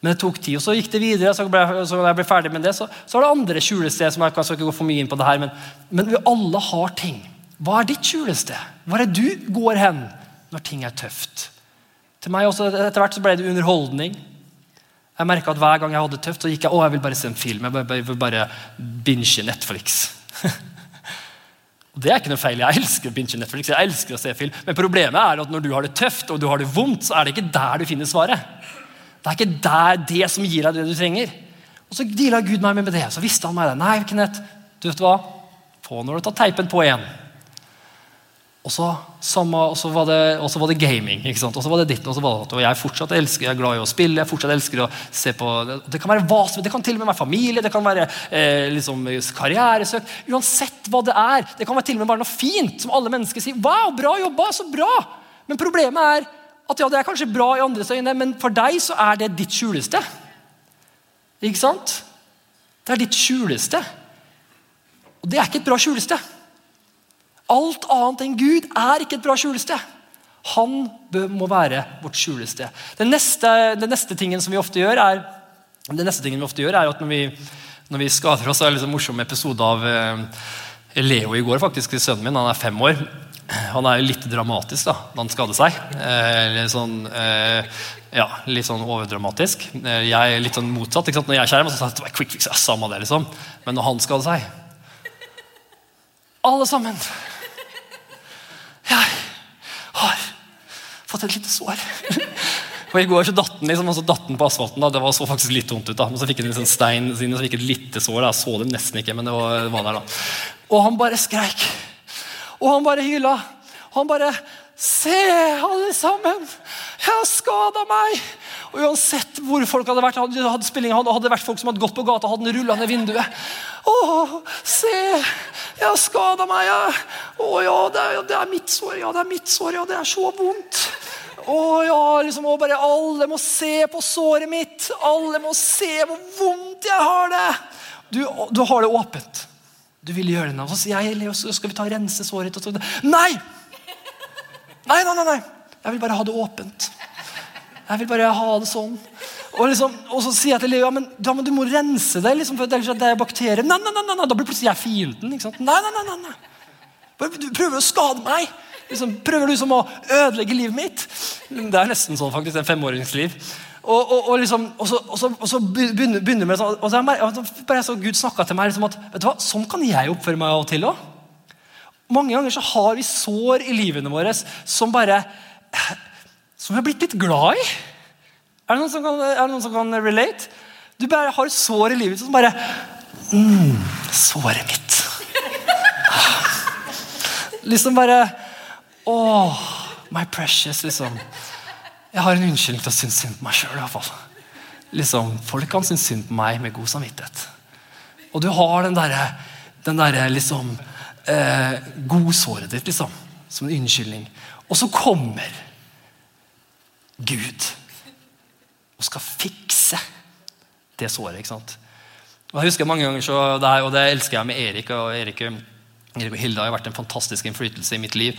Men det tok tid, og så gikk det videre. så ble, så jeg ble ferdig med det, så, så var det andre skjulesteder som jeg skal ikke gå for mye inn på det her, men, men vi alle har ting Hva er ditt skjulested? Hvor er du går hen når ting er tøft? Til meg også, Etter hvert så ble det underholdning. Jeg merka at hver gang jeg hadde det tøft, så gikk jeg å, jeg vil bare se en film. Jeg vil bare binge Netflix. det er ikke noe feil. Jeg elsker binge Netflix, jeg elsker å se film. Men problemet er at når du har det tøft og du har det vondt, så er det ikke der du finner svaret. Det er ikke der det som gir deg det du trenger. Og så deala Gud meg med det. Så visste han meg det. Nei, Kenneth, du vet hva? Få når du tar teipen på igjen. Og så, samme, og så, var, det, og så var, det, gaming. ikke sant? Og så var det ditt, og så var det Og jeg fortsatt elsker, jeg er glad i å spille, jeg fortsatt elsker å se på Det kan være hva som, det kan til og med være familie, det kan være eh, liksom, karrieresøk. Uansett hva det er. Det kan være til og med være noe fint som alle mennesker sier. Wow, bra jobba, så bra! Men problemet er at ja, det er kanskje bra i andres øyne, men for deg så er det ditt skjuleste. Ikke sant? Det er ditt skjuleste. Og det er ikke et bra skjuleste. Alt annet enn Gud er ikke et bra skjulested. Han må være vårt skjulested. Den neste, den neste tingen som vi ofte gjør, er, ofte gjør, er at når vi, når vi skader oss, Det er liksom en morsom episode av eh, Leo i går, faktisk, sønnen min. Han er fem år. Han er jo litt dramatisk da, når han skader seg. Eh, litt, sånn, eh, ja, litt sånn overdramatisk. Eh, jeg er litt sånn motsatt. Når jeg er skjerm, så sier jeg quick fix, samme det, liksom. Men når han skader seg Alle sammen jeg har fått et lite sår. Og I går så datt den liksom, på asfalten. da, Det var så faktisk litt vondt ut. da, men Så fikk den liksom stein sin, og så fikk et lite sår. da, så det nesten ikke, men det var, det var der da. Og han bare skreik. Og han bare hyla. Og han bare Se, alle sammen! Jeg har skada meg! Og Uansett hvor folk hadde vært, hadde, hadde, hadde, hadde vært folk som hadde gått på gata, hadde den rulla ned vinduet. Å, se! Jeg har skada meg. jeg. Å ja, det er, det er, mitt sår. Ja, det er mitt sår. Ja, det er så vondt. Å ja, liksom, og bare Alle må se på såret mitt. Alle må se hvor vondt jeg har det. Du, du har det åpent. Du vil gjøre det. Og så sier jeg, så skal vi ta rense såret. Nei, nei, nei, nei. Jeg vil bare ha det åpent. Jeg vil bare ha det sånn. Og, liksom, og, så sier jeg til Leo ja, men, ja, men du må rense deg, liksom, for det er bakterier. Nei, nei, nei, nei, Da blir plutselig jeg fienden. ikke sant? Nei, nei, nei, nei, nei. Du prøver å skade meg. Liksom, prøver du som å ødelegge livet mitt? Det er nesten sånn faktisk, en femåringsliv. Og, og, og, liksom, og, så, og, så, og så begynner, begynner med sånn, og så bare så Gud snakka til meg liksom at vet du hva, sånn kan jeg oppføre meg av og til òg. Mange ganger så har vi sår i livene våre som bare som jeg har blitt litt glad i. Er det noen som kan, er noen som kan relate? Du bare har sår i livet som bare mm, Såret mitt. Liksom bare Åh, my precious, liksom. Jeg har en unnskyldning til å synes synd på meg sjøl. Liksom, folk kan synes synd på meg med god samvittighet. Og du har den derre den der, liksom, eh, godsåret ditt liksom, som en unnskyldning. Og så kommer Gud og skal fikse det såret. ikke sant? Og jeg husker mange ganger, så, det her, og det elsker jeg med Erik. og Erik, og Hilde har vært en fantastisk innflytelse i mitt liv.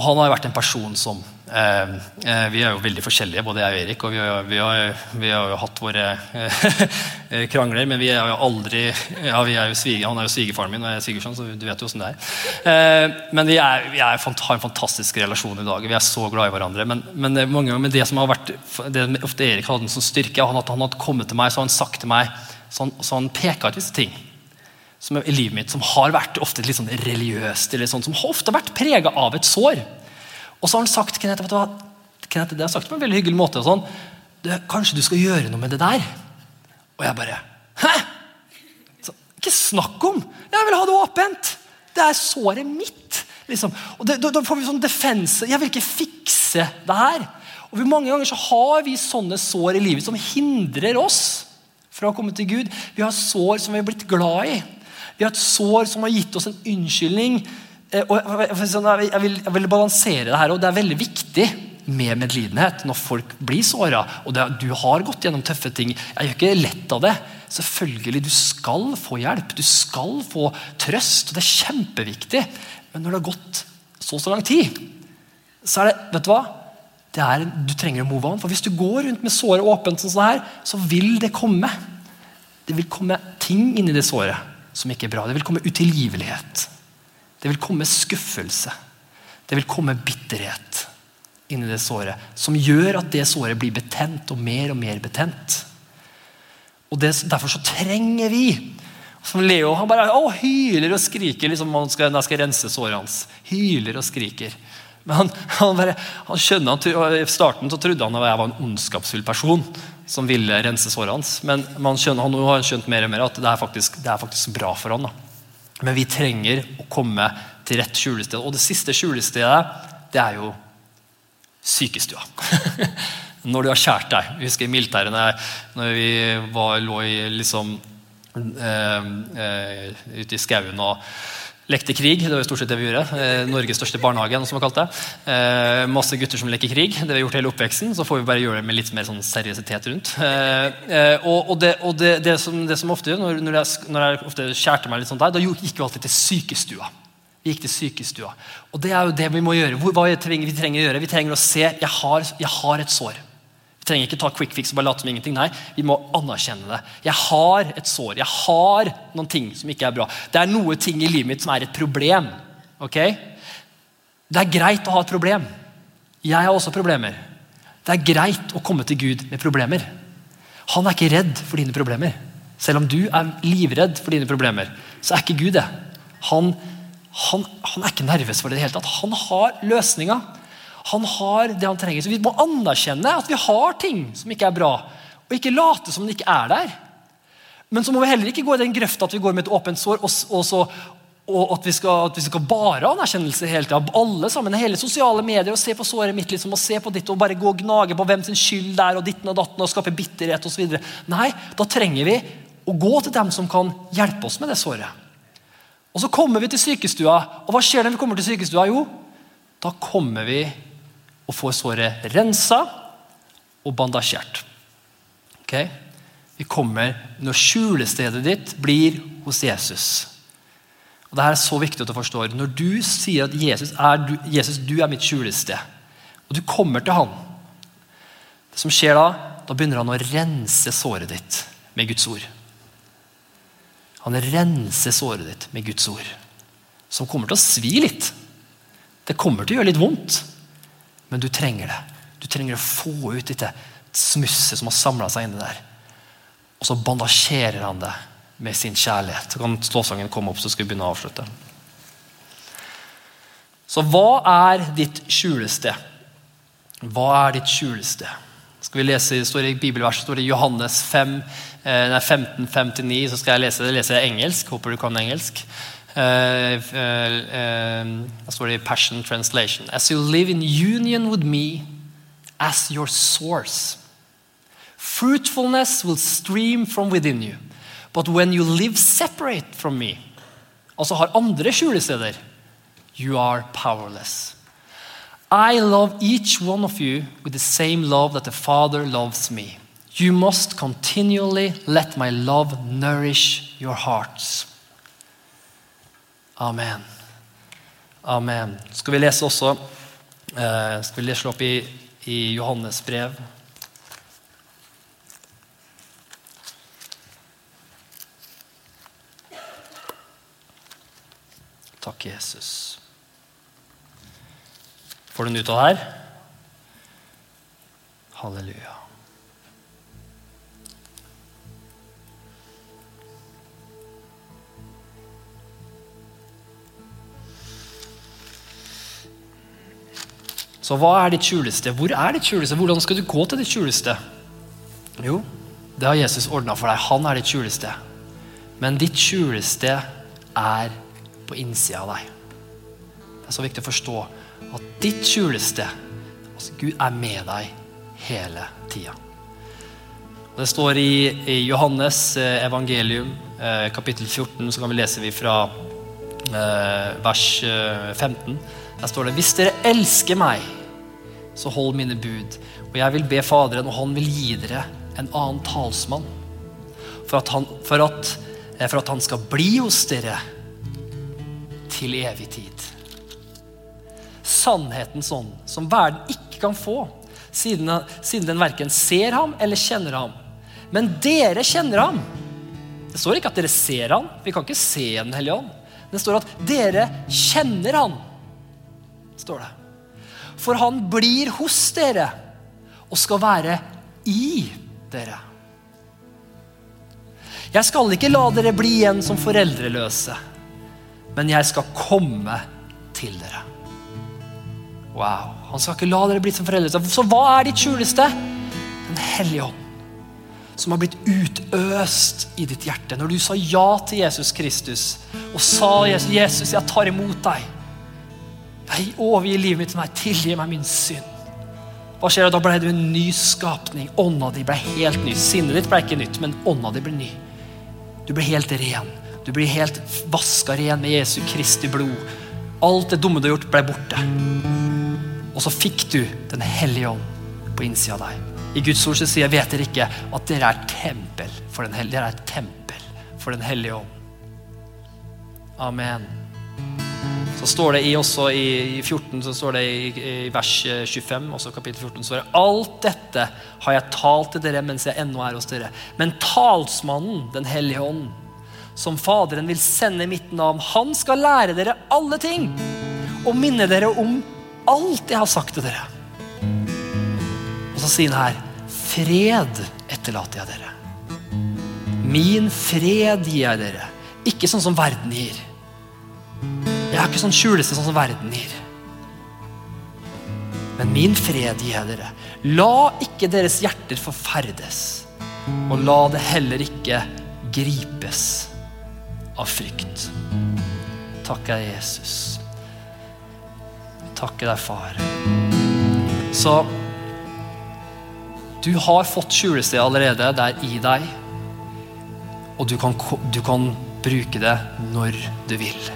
Og han har vært en person som eh, eh, Vi er jo veldig forskjellige, både jeg og Erik. og Vi har, vi har, vi har jo hatt våre eh, krangler, men vi er jo aldri ja, er jo svige, Han er jo svigerfaren min, og jeg er Sigurdsson, så du vet jo åssen det er. Eh, men vi, er, vi har en fantastisk relasjon i dag. Vi er så glad i hverandre. Men, men mange ganger med det som har vært det ofte Erik hadde en sånn styrke, han, at han hadde kommet til meg så han sagt til meg, så han, så han peka ut visse ting som i livet mitt som har vært ofte litt sånn religiøst, eller sånn, som har vært prega av et sår. Og så har han sagt Kenneth, vet du hva? Kenneth, det har sagt på en veldig hyggelig måte. og sånn, Kanskje du skal gjøre noe med det der? Og jeg bare Hæ? Så, ikke snakk om! Jeg vil ha det åpent! Det er såret mitt. liksom. Og det, da, da, får vi sånn defense. Jeg vil ikke fikse det her. Og Mange ganger så har vi sånne sår i livet som hindrer oss fra å komme til Gud. Vi har sår som vi har blitt glad i. Vi har et sår som har gitt oss en unnskyldning. Eh, jeg vil, jeg vil balansere det her, og det er veldig viktig med medlidenhet når folk blir såra. Og det, du har gått gjennom tøffe ting. Jeg gjør ikke lett av det. Selvfølgelig, Du skal få hjelp, du skal få trøst. og Det er kjempeviktig. Men når det har gått så så lang tid, så er det vet du hva? Det er, du trenger å move on. For Hvis du går rundt med såret åpent, sånn her, så vil det komme. Det vil komme ting inni det såret som ikke er bra. Det vil komme utilgivelighet. Det vil komme skuffelse. Det vil komme bitterhet inni det såret, som gjør at det såret blir betent og mer og mer betent. Og det, Derfor så trenger vi som Leo han bare å, hyler og skriker liksom han skal, når jeg skal rense såret hans. Hyler og skriker. Men han, han, bare, han skjønner, han, I starten så trodde han at jeg var en ondskapsfull person som ville rense såret hans. Men skjønner, han har skjønt mer og mer at det er faktisk, det er faktisk bra for han. Da. Men vi trenger å komme til rett skjulested. Og det siste skjulestedet, det er jo sykestua. når du har kjært deg. Jeg husker i militæret når vi var, lå i liksom, eh, eh, ute i skauen og lekte krig. Det var jo stort sett det vi gjorde. Eh, Norges største barnehage. som vi kalt det. Eh, masse gutter som leker krig. Det vi har gjort hele oppveksten. Så får vi bare gjøre det med litt mer sånn seriøsitet rundt. Eh, og, det, og det, det, som, det, som, ofte gjør, når, jeg, når jeg ofte kjærte meg litt sånn der, da gikk vi alltid til sykestua. Vi gikk til sykestua. Og det er jo det vi må gjøre. Hvor, hva trenger vi trenger å gjøre? Vi trenger å se jeg har, jeg har et sår. Trenger ikke ta quick fix og bare late som ingenting. Nei, vi må anerkjenne det. Jeg har et sår. Jeg har noen ting som ikke er bra. Det er noe ting i livet mitt som er et problem. ok? Det er greit å ha et problem. Jeg har også problemer. Det er greit å komme til Gud med problemer. Han er ikke redd for dine problemer. Selv om du er livredd for dine problemer, så er ikke Gud det. Han, han, han er ikke nervøs for det i det hele tatt. Han har løsninga. Han har det han trenger. Så Vi må anerkjenne at vi har ting som ikke er bra, og ikke late som det ikke er der. Men så må vi heller ikke gå i den grøfta at vi går med et åpent sår og, og, så, og at, vi skal, at, vi skal, bare ha anerkjennelse hele tida. Alle sammen, hele sosiale medier, og se på såret mitt liksom, og se på ditt og bare gå og gnage på hvem sin skyld det er, og ditten og datten, og skape bitterhet osv. Nei, da trenger vi å gå til dem som kan hjelpe oss med det såret. Og Så kommer vi til sykestua, og hva skjer når vi kommer til sykestua? Jo, da kommer vi og får såret rensa og bandasjert. Okay? Vi kommer når skjulestedet ditt blir hos Jesus. Og Dette er så viktig at du forstår. Når du sier at Jesus er, du, Jesus, du er mitt skjulested, og du kommer til han, det som skjer da, da begynner han å rense såret ditt med Guds ord. Han renser såret ditt med Guds ord, som kommer til å svi litt. Det kommer til å gjøre litt vondt. Men du trenger det. Du trenger å få ut dette smusset som har samla seg inni der. Og så bandasjerer han det med sin kjærlighet. Så kan ståsangen komme opp, så skal vi begynne å avslutte. Så hva er ditt skjulested? Hva er ditt skjulested? Skal vi lese, står I bibelverset står i Johannes 5, eh, 15, 5-9. Så skal jeg lese det. Leser jeg engelsk. Håper du kan engelsk. Uh, står det Passion Translation. As you live in union with me as your source, fruitfulness will stream from within you. But when you live separate from me, altså har andre skjulesteder, you are powerless. I love each one of you with the same love that the Father loves me. You must continually let my love nourish your hearts. Amen. Amen. Skal vi lese også eh, Skal vi lese opp i, i Johannes brev? Takk, Jesus. Får du den ut av her? Halleluja. Så hva er ditt skjuleste? Hvor er ditt skjuleste? Hvordan skal du gå til ditt skjuleste? Jo, det har Jesus ordna for deg. Han er ditt skjuleste. Men ditt skjuleste er på innsida av deg. Det er så viktig å forstå at ditt skjuleste altså Gud er med deg hele tida. Det står i, i Johannes eh, evangelium, eh, kapittel 14, så kan vi lese vi fra eh, vers 15. Der står det Hvis dere elsker meg, så hold mine bud. Og jeg vil be Faderen, og han vil gi dere en annen talsmann. For at han, for at, eh, for at han skal bli hos dere til evig tid. Sannhetens ånd, som verden ikke kan få, siden, siden den verken ser ham eller kjenner ham. Men dere kjenner ham. Det står ikke at dere ser ham. Vi kan ikke se Den hellige ånd. Det står at dere kjenner han. står det. For han blir hos dere og skal være i dere. Jeg skal ikke la dere bli igjen som foreldreløse, men jeg skal komme til dere. Wow. Han skal ikke la dere bli som foreldreløse. Så hva er ditt skjuleste? Den hellige ånd. Som har blitt utøst i ditt hjerte. Når du sa ja til Jesus Kristus og sa Jesus, Jesus jeg tar imot deg. Jeg overgir livet mitt til deg. Tilgi meg min synd. Hva skjer? Da ble du en ny skapning. Ånda di ble helt ny. Sinnet ditt ble ikke nytt, men ånda di ble ny. Du ble helt ren. Du ble helt vaska ren med Jesu Kristi blod. Alt det dumme du har gjort, ble borte. Og så fikk du Den hellige ånd på innsida av deg. I Guds ord sier jeg, vet dere ikke at dere er tempel for Den hellige, dere er tempel for Den hellige ånd. Amen. Så står det i, også i 14, så står det i, i vers 25, eh, også kapittel 14, så står det Alt dette har jeg talt til dere mens jeg ennå er hos dere. Men talsmannen, Den hellige ånd, som Faderen vil sende i mitt navn, han skal lære dere alle ting og minne dere om alt jeg har sagt til dere. Og så sier han her Fred etterlater jeg dere. Min fred gir jeg dere. Ikke sånn som verden gir. Jeg har ikke sånn skjulested sånn som verden gir. Men min fred gir jeg dere. La ikke deres hjerter forferdes, og la det heller ikke gripes av frykt. Takker jeg Jesus. Takker deg, far. Så du har fått skjulested allerede. Det er i deg. Og du kan, du kan bruke det når du vil.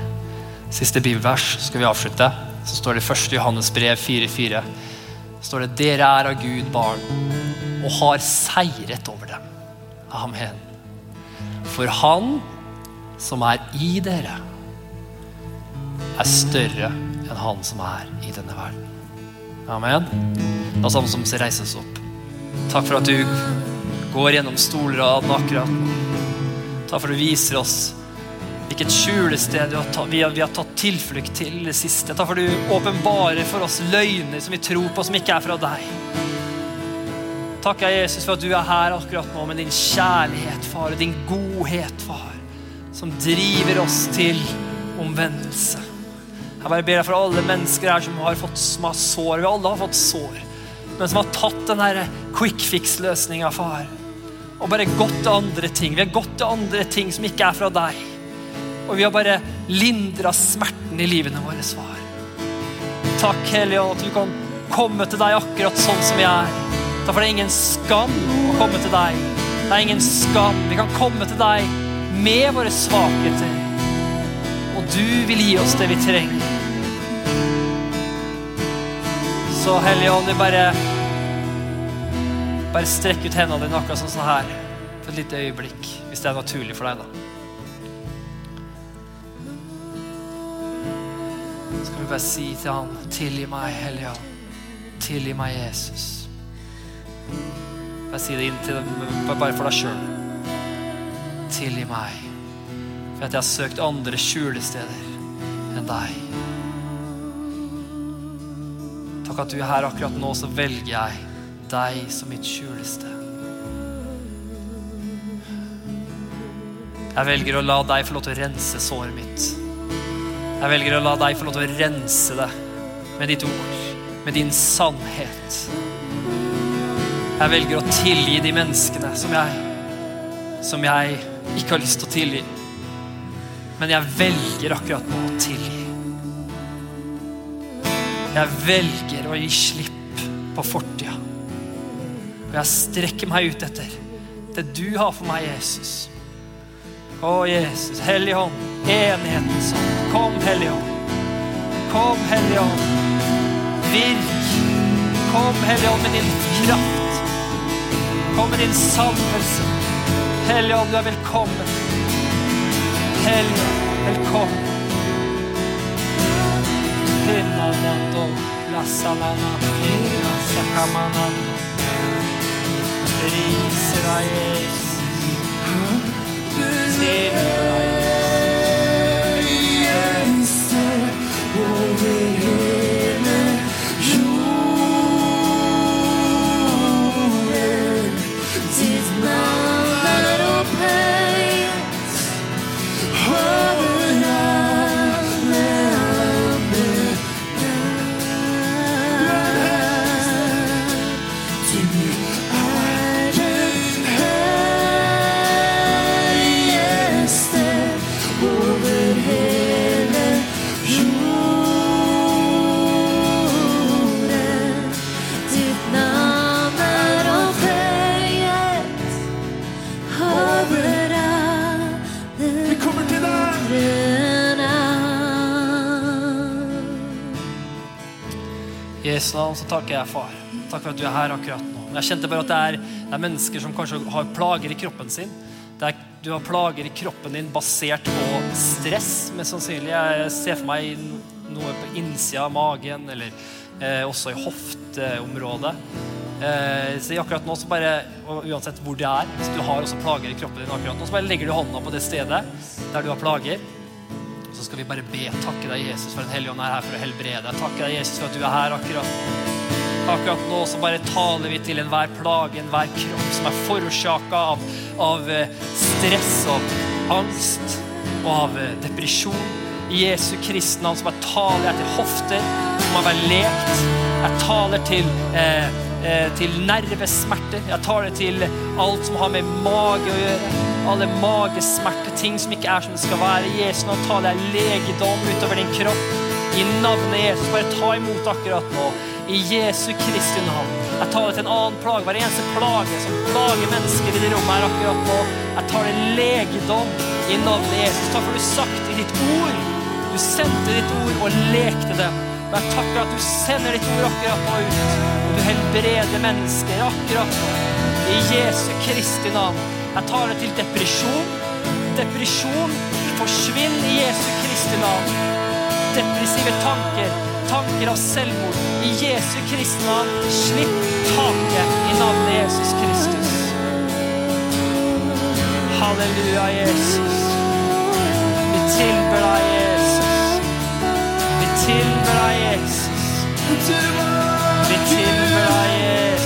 Siste bibelvers skal vi avslutte. Så står det i 1. Johannes brev 4,4. står det Dere er av Gud barn og har seiret over dem. Amen. For han som er i dere, er større enn han som er i denne verden. Amen. La oss som reise reises opp. Takk for at du går gjennom stolraden akkurat nå. Takk for at du viser oss Hvilket skjulested vi har, vi har tatt tilflukt til det siste. Takk for du åpenbarer for oss løgner som vi tror på, som ikke er fra deg. Takk, Jesus, for at du er her akkurat nå med din kjærlighet, far, og din godhet, far, som driver oss til omvendelse. Jeg bare ber deg for alle mennesker her som har fått som har sår. Vi alle har fått sår. Men som har tatt den quick fix-løsninga, far. Og bare gått til andre ting. Vi har gått til andre ting som ikke er fra deg. Og vi har bare lindra smerten i livene våre, svar. Takk, Hellige at vi kan komme til deg akkurat sånn som vi er. Derfor er det ingen skam å komme til deg. Det er ingen skam. Vi kan komme til deg med våre svakheter. Og du vil gi oss det vi trenger. Så Hellige Ånd, vi bare Bare strekk ut hendene dine akkurat sånn her for et lite øyeblikk, hvis det er naturlig for deg, da. Vi bare si til han, tilgi meg, Hellige Ånd. Tilgi meg, Jesus. Bare si det inn til dem, bare for deg sjøl. Tilgi meg for at jeg har søkt andre skjulesteder enn deg. Takk at du er her akkurat nå, så velger jeg deg som mitt skjulested. Jeg velger å la deg få lov til å rense såret mitt. Jeg velger å la deg få lov til å rense det med ditt ord, med din sannhet. Jeg velger å tilgi de menneskene som jeg, som jeg ikke har lyst til å tilgi. Men jeg velger akkurat nå å tilgi. Jeg velger å gi slipp på fortida. Og jeg strekker meg ut etter det du har for meg, Jesus. Å, Jesus. Hellige Ånd. Enighetens ånd. Kom, Hellige Ånd. Kom, Hellige Ånd. Virk. Kom, Hellige Ånd, med din kraft. Kom med din salvelse. Hellige Ånd, du er velkommen. Hellige Ånd, velkommen. Pinnanando, lassalana, pina, sakamanando. Priser deg, Jesus. Til takker jeg, far. Takk for at du er her akkurat nå. Jeg kjente bare at det er, det er mennesker som kanskje har plager i kroppen sin. Er, du har plager i kroppen din basert på stress, mest sannsynlig. Jeg ser for meg noe på innsida av magen, eller eh, også i hofteområdet. Eh, så akkurat nå, så bare, og uansett hvor det er, hvis du har også plager i kroppen din akkurat nå, så bare legger du hånda på det stedet der du har plager. Så skal vi bare be. Takke deg, Jesus, for Den hellige ånd er her for å helbrede deg. Takke deg, Jesus, for at du er her akkurat Akkurat nå så bare taler vi til enhver plage, enhver kropp som er forårsaka av, av eh, stress og angst og av eh, depresjon. Jesu Kristi navn så bare taler jeg til hofter som har vært lekt. Jeg taler til, eh, eh, til nervesmerter. Jeg taler til alt som har med mage å gjøre. Alle magesmerter, ting som ikke er som det skal være. Jesu navn taler jeg legedom utover din kropp. I navnet Jesus, bare ta imot akkurat nå. I Jesu Kristi navn. Jeg tar til en annen plage. Hver eneste plage som plager mennesker i det rommet her akkurat nå. Jeg tar det legedom i navnet Jesus. Takk for du sagt i ditt ord. Du sendte ditt ord og lekte det. Og jeg takker at du sender ditt ord akkurat nå ut. Og du helbreder mennesker akkurat nå. I Jesu Kristi navn. Jeg tar det til depresjon. Depresjon forsvinn i Jesu Kristi navn depressive tanker, tanker av selvmord. I Jesu Kristi navn, slipp taket i navnet Jesus Kristus. Halleluja, Jesus. Vi tilber deg, Jesus. Vi tilber deg, Jesus. Vi tilber deg, Jesus.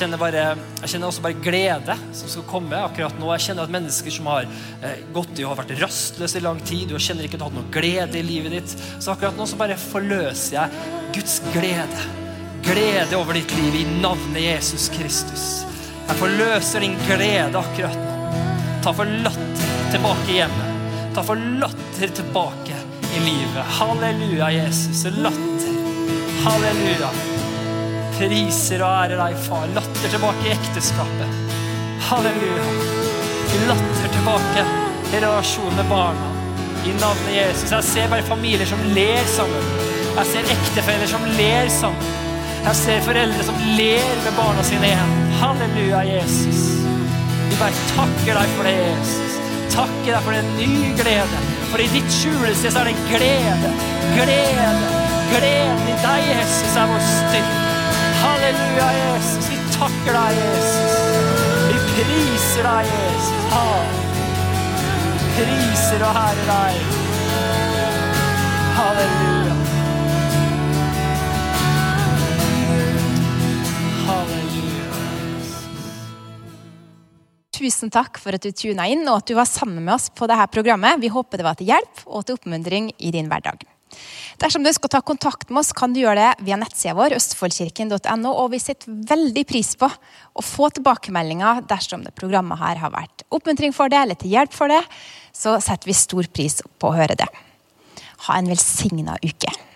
Kjenner, bare, jeg kjenner også bare glede som skal komme akkurat nå. Jeg kjenner at mennesker som har eh, gått i og har vært rastløse i lang tid, og kjenner ikke at du har hatt noe glede i livet ditt, så akkurat nå så bare forløser jeg Guds glede. Glede over ditt liv i navnet Jesus Kristus. Jeg forløser din glede akkurat nå. Ta for latter tilbake hjemme. Ta for latter tilbake i livet. Halleluja, Jesus. Latter. Halleluja. Priser og ærer deg, far. Latter tilbake i ekteskapet. Halleluja. Latter tilbake i relasjon med barna. I navnet Jesus. Jeg ser bare familier som ler sammen. Jeg ser ektefeller som ler sammen. Jeg ser foreldre som ler med barna sine igjen. Halleluja, Jesus. Vi bare takker deg for det, Jesus. Takker deg for en ny glede. For i ditt skjulested så er det glede. Glede. Gleden i deg, Jesus, er vår styrke. Halleluja, Jesus. Vi takker deg, Jesus. Vi priser deg, Jesus. Ha. Priser og herrer deg. Halleluja. Halleluja. Tusen takk for at du tuna inn og at du var sammen med oss på dette programmet. Vi håper det var til hjelp og til oppmuntring i din hverdag. Dersom du å ta kontakt med oss, kan du gjøre det via nettsida vår østfoldkirken.no. Og vi setter veldig pris på å få tilbakemeldinger dersom det programmet her har vært oppmuntring for det eller til hjelp for det. Så setter vi stor pris på å høre det. Ha en velsigna uke.